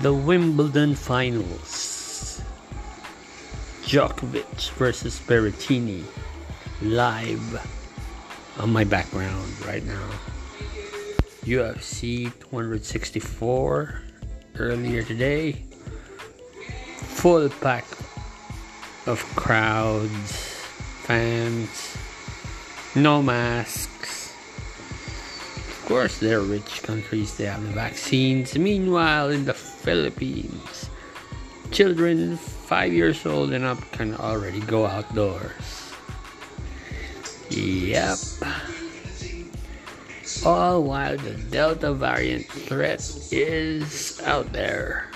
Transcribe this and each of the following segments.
The Wimbledon Finals. Djokovic versus Berrettini. Live on my background right now. UFC 264 earlier today. Full pack of crowds, fans, no masks. Of course, they're rich countries, they have the vaccines. Meanwhile, in the Philippines, children five years old and up can already go outdoors. Yep. All while the Delta variant threat is out there.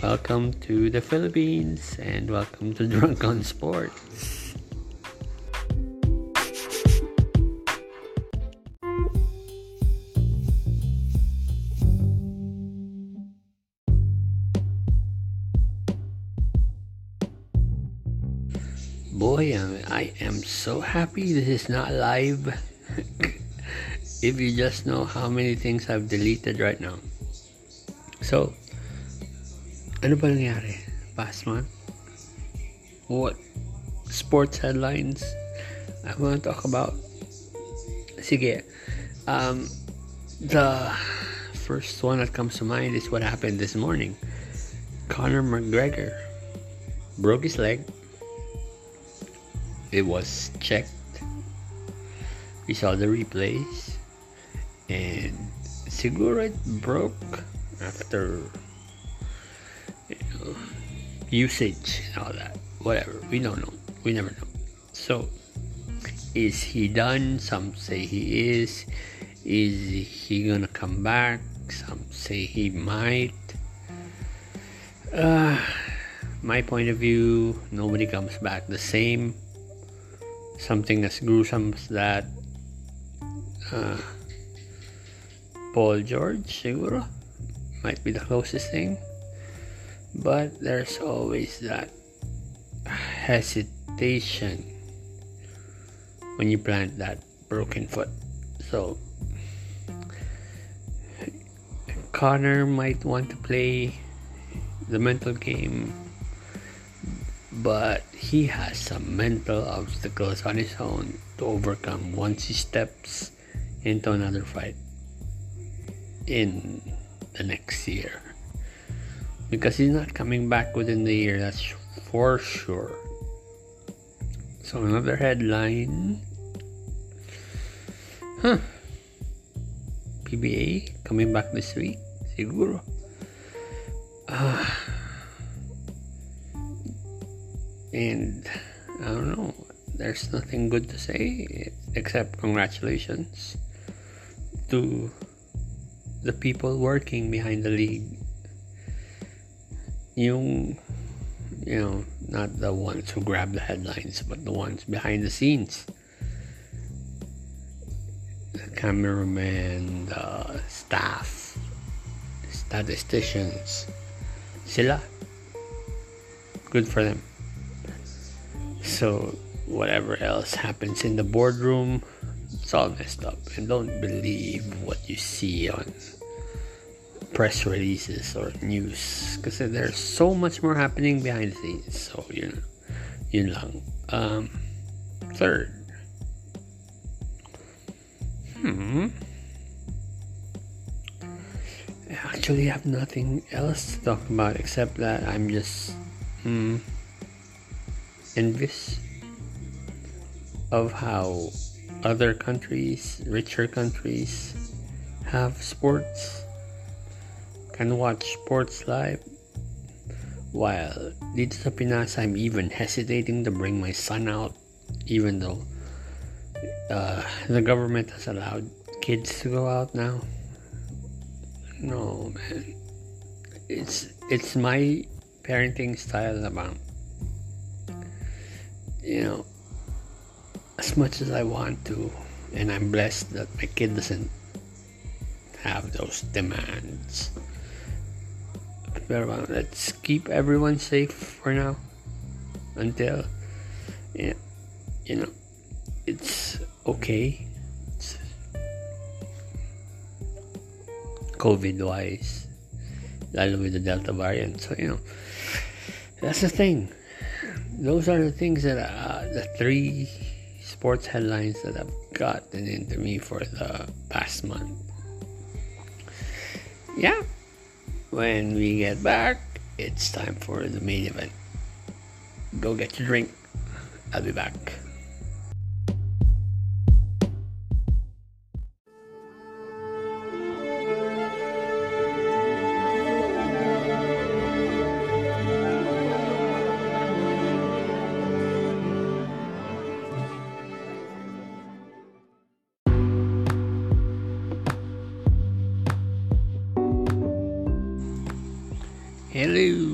Welcome to the Philippines and welcome to Drunk on Sports. Boy, I am so happy this is not live. if you just know how many things I've deleted right now. So, ano ba nangyari past month? What sports headlines I want to talk about? Sige, um, the first one that comes to mind is what happened this morning. Conor McGregor broke his leg. It was checked. We saw the replays. And siguro it broke after you know, usage and all that. Whatever. We don't know. We never know. So, is he done? Some say he is. Is he gonna come back? Some say he might. Uh, my point of view, nobody comes back the same. Something as gruesome as that. Uh, Paul George, siguro, might be the closest thing. But there's always that hesitation when you plant that broken foot. So, Conor might want to play the mental game, but he has some mental obstacles on his own to overcome once he steps into another fight in the next year. Because he's not coming back within the year, that's for sure. So, another headline. Huh. PBA coming back this week? Siguro. Uh, and I don't know. There's nothing good to say except congratulations to the people working behind the league. Yung, you know, not the ones who grab the headlines, but the ones behind the scenes. The cameraman, the staff, statisticians, sila. Good for them. So, whatever else happens in the boardroom, it's all messed up. And don't believe what you see on press releases or news. Because there's so much more happening behind the scenes. So, you know, yun lang. Um, third. Hmm. I actually have nothing else to talk about except that I'm just hmm, envious of how other countries, richer countries, have sports, can watch sports live. While dito sa Pinas, I'm even hesitating to bring my son out, even though uh, the government has allowed kids to go out now. No, man. It's it's my parenting style about you know as much as I want to and I'm blessed that my kid doesn't have those demands. Pero let's keep everyone safe for now until you know it's okay. COVID wise, lalo with the Delta variant. So, you know, that's the thing. Those are the things that uh, the three sports headlines that have gotten into me for the past month. Yeah, when we get back, it's time for the main event. Go get your drink. I'll be back.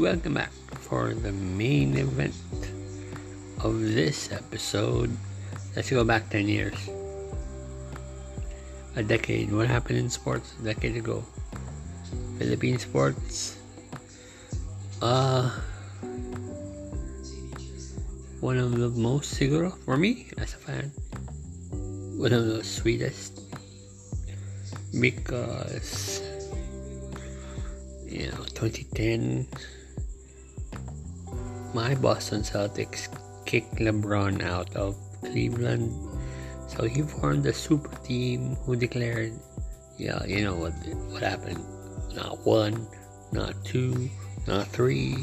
Welcome back for the main event of this episode. Let's go back 10 years. A decade. What happened in sports a decade ago? Philippine sports. Uh, one of the most siguro for me as a fan. One of the sweetest because you know 2010 my Boston Celtics kicked LeBron out of Cleveland. So he formed a super team who declared yeah you know what what happened. Not one not two not three.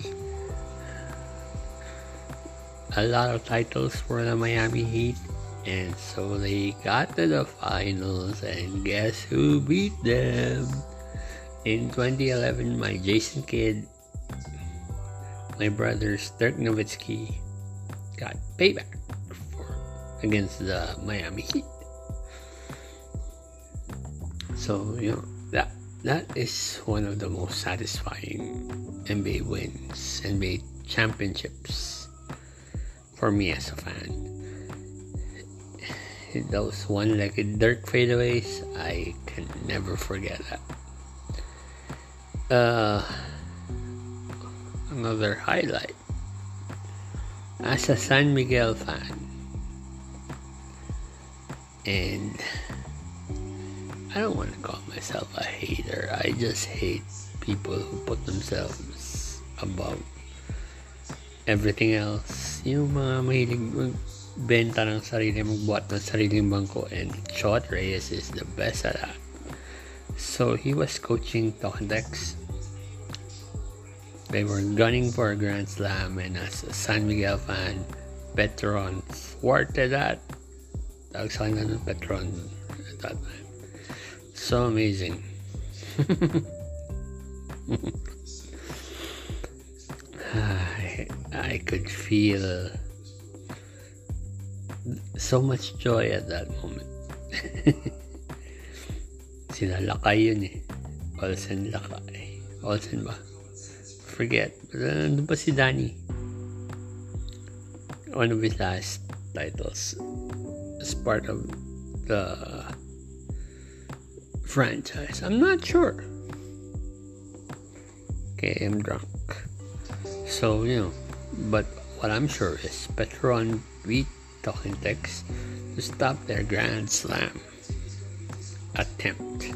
A lot of titles for the Miami Heat and so they got to the finals and guess who beat them? In 2011, my Jason Kidd, my brothers Dirk Nowitzki got payback for against the Miami Heat. So you know that that is one of the most satisfying NBA wins, NBA championships for me as a fan. Those one-legged Dirk fadeaways, I can never forget that uh, another highlight. As a San Miguel fan and I don't want to call myself a hater I just hate people who put themselves above everything else. Yung mga mahilig benta ng sarili magbuhat ng sariling bangko and Chot Reyes is the best at that. So he was coaching Talk 'N Text they were gunning for a Grand Slam, and as a San Miguel fan, Petron thwarted that. Alexander Petron at that time. So amazing. I, I could feel so much joy at that moment. Sila Lakay yun eh. Olsen Lakay. Olsen ba? Forget. Nandun pa si Danny. One of his last titles as part of the franchise. I'm not sure. Okay, I'm drunk. So, you know, but what I'm sure is Petron beat Talk 'N Text to stop their Grand Slam attempt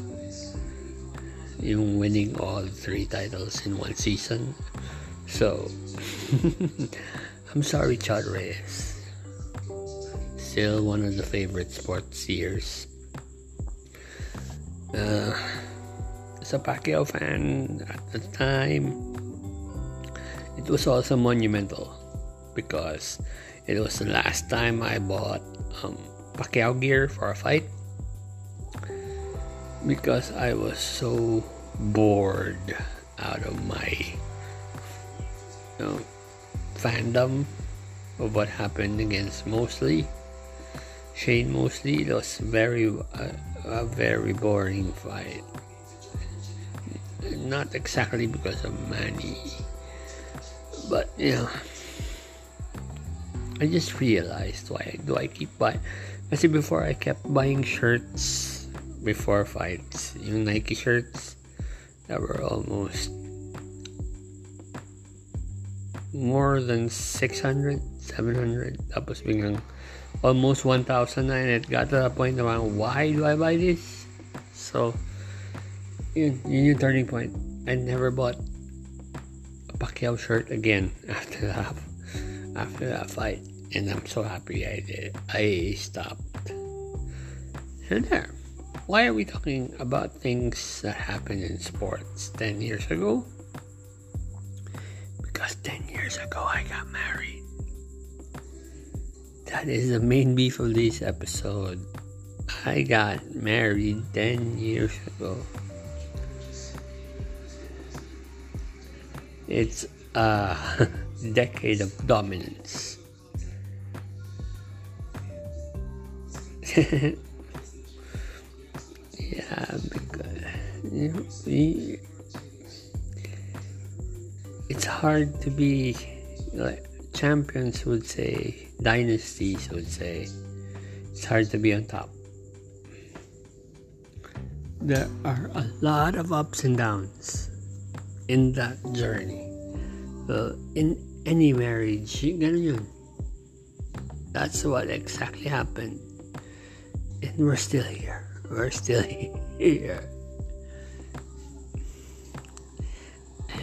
yung winning all three titles in one season. So, I'm sorry, Chot Reyes. Still one of the favorite sports years. Uh, as a Pacquiao fan at the time, it was also monumental because it was the last time I bought um, Pacquiao gear for a fight because I was so bored out of my you know, fandom of what happened against Mosley. Shane Mosley it was very uh, a very boring fight. Not exactly because of Manny, but you know, I just realized why do I keep buying. I see before I kept buying shirts before fights. Yung Nike shirts that were almost more than 600, 700. Tapos biglang almost 1,000 na and it got to the point na why do I buy this? So, yun, yun yung turning point. I never bought a Pacquiao shirt again after that after that fight, and I'm so happy I did. I stopped. And there. Why are we talking about things that happened in sports 10 years ago? Because 10 years ago I got married. That is the main beef of this episode. I got married 10 years ago. It's a decade of dominance. it's hard to be like champions would say, dynasties would say, it's hard to be on top. There are a lot of ups and downs in that journey. Well, in any marriage. That's what exactly happened. And we're still here. We're still here.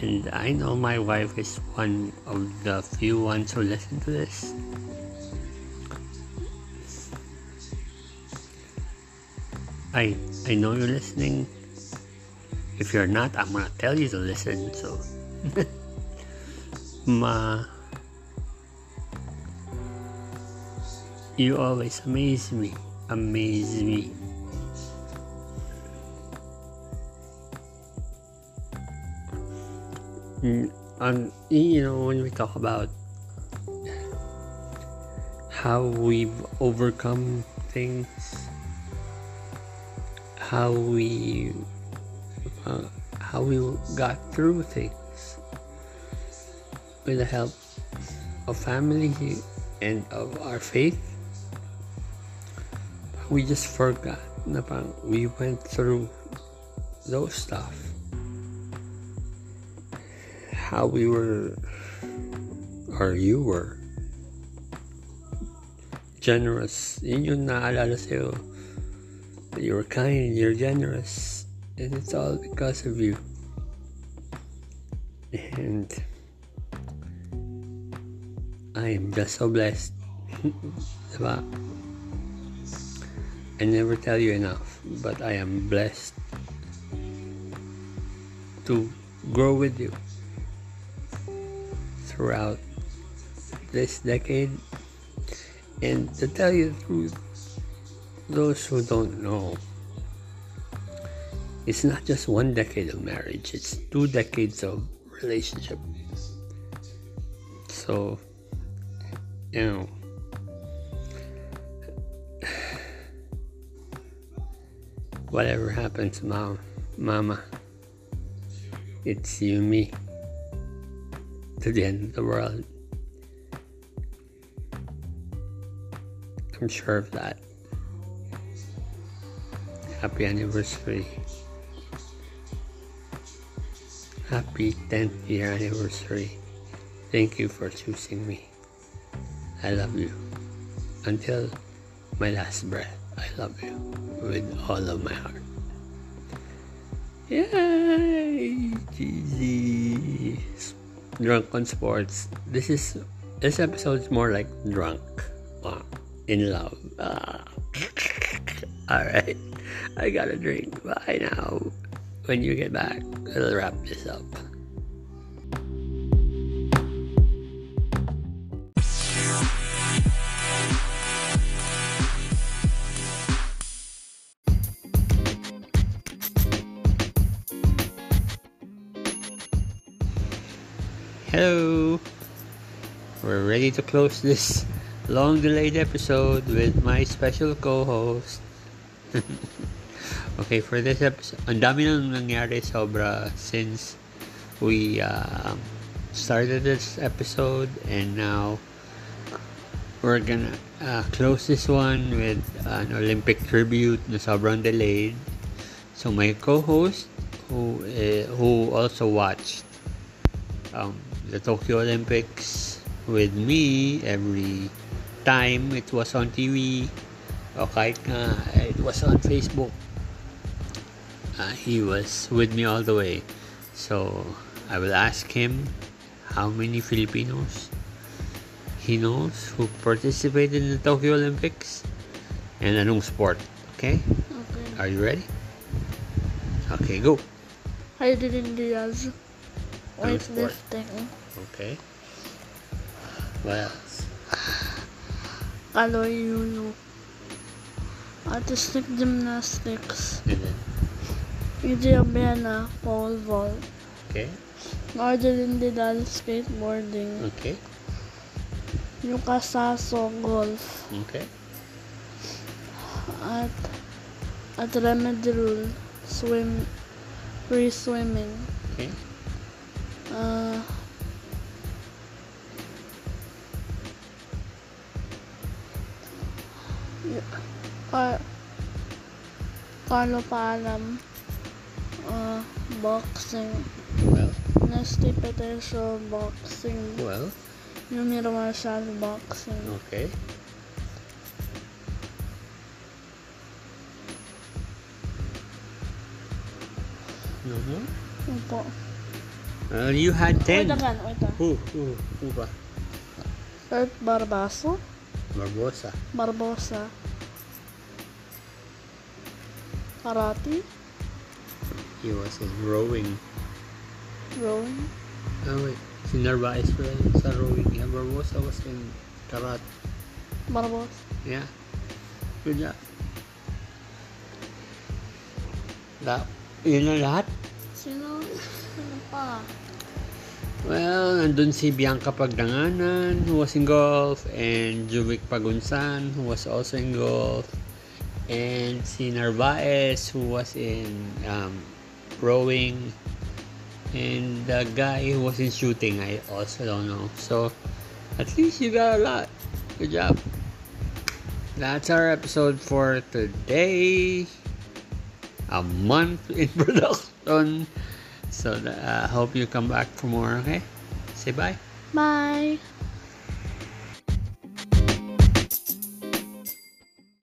And I know my wife is one of the few ones who listen to this. I I know you're listening. If you're not, I'm gonna tell you to listen. So, ma, you always amaze me, amaze me. And you know when we talk about how we've overcome things how we uh, how we got through things with the help of family and of our faith we just forgot na we went through those stuff how we were or you were generous yun yung naalala sa'yo you're kind, you're generous, and it's all because of you. And I am just so blessed. I never tell you enough, but I am blessed to grow with you throughout this decade. And to tell you the truth, those who don't know, it's not just one decade of marriage, it's two decades of relationship. So, you know, whatever happens, mom, mama, it's you me to the end of the world. I'm sure of that. Happy anniversary. Happy 10th year anniversary. Thank you for choosing me. I love you. Until my last breath, I love you with all of my heart. Yay! Cheesy. Drunk on sports. This is this episode is more like drunk. In love. Ah. Alright. I gotta drink. Bye now. When you get back, we'll wrap this up. Hello. We're ready to close this long delayed episode with my special co host. Okay, for this episode, ang dami nang nangyari sobra since we uh, started this episode and now we're gonna uh, close this one with an Olympic tribute na sobrang delayed. So my co-host who uh, who also watched um, the Tokyo Olympics with me every time it was on TV o kahit nga it was on Facebook uh, he was with me all the way So I will ask him how many Filipinos he knows who participated in the Tokyo Olympics and anong sport. Okay? Okay. Are you ready? Okay, go. Hidilyn Diaz. Anong sport? Weightlifting. Okay. What else? Caloy Yulo. Artistic gymnastics. And then, EJ Obiena pole vault. okay, Margielyn Didal skateboarding. okay, Yuka Sasso golf. okay, At at Remedy swim free swimming. okay. Car Carlo Paalam uh, boxing Well, Nesty Petersio boxing well, Yumiro Marshall boxing okay. No more? Yun po. Well, you had Wait 10. again, wait ah. Who? Who? Who ba? Kurt Barbaso Barbosa. Barbosa Karate He was in rowing. Rowing Oh, wait. Si Narvaez pala yun sa rowing. Yeah, Barbosa was in karate. Barbosa Yeah. Good job. La yun na lahat? Sino? Sino pa? Well, nandun si Bianca Pagdanganan who was in golf and Juvic Pagunsan who was also in golf and si Narvaez who was in um, rowing. And the guy who was in shooting I also don't know. So at least you got a lot. Good job. That's our episode for today. A month in production. So I uh, hope you come back for more okay? Say bye. Bye!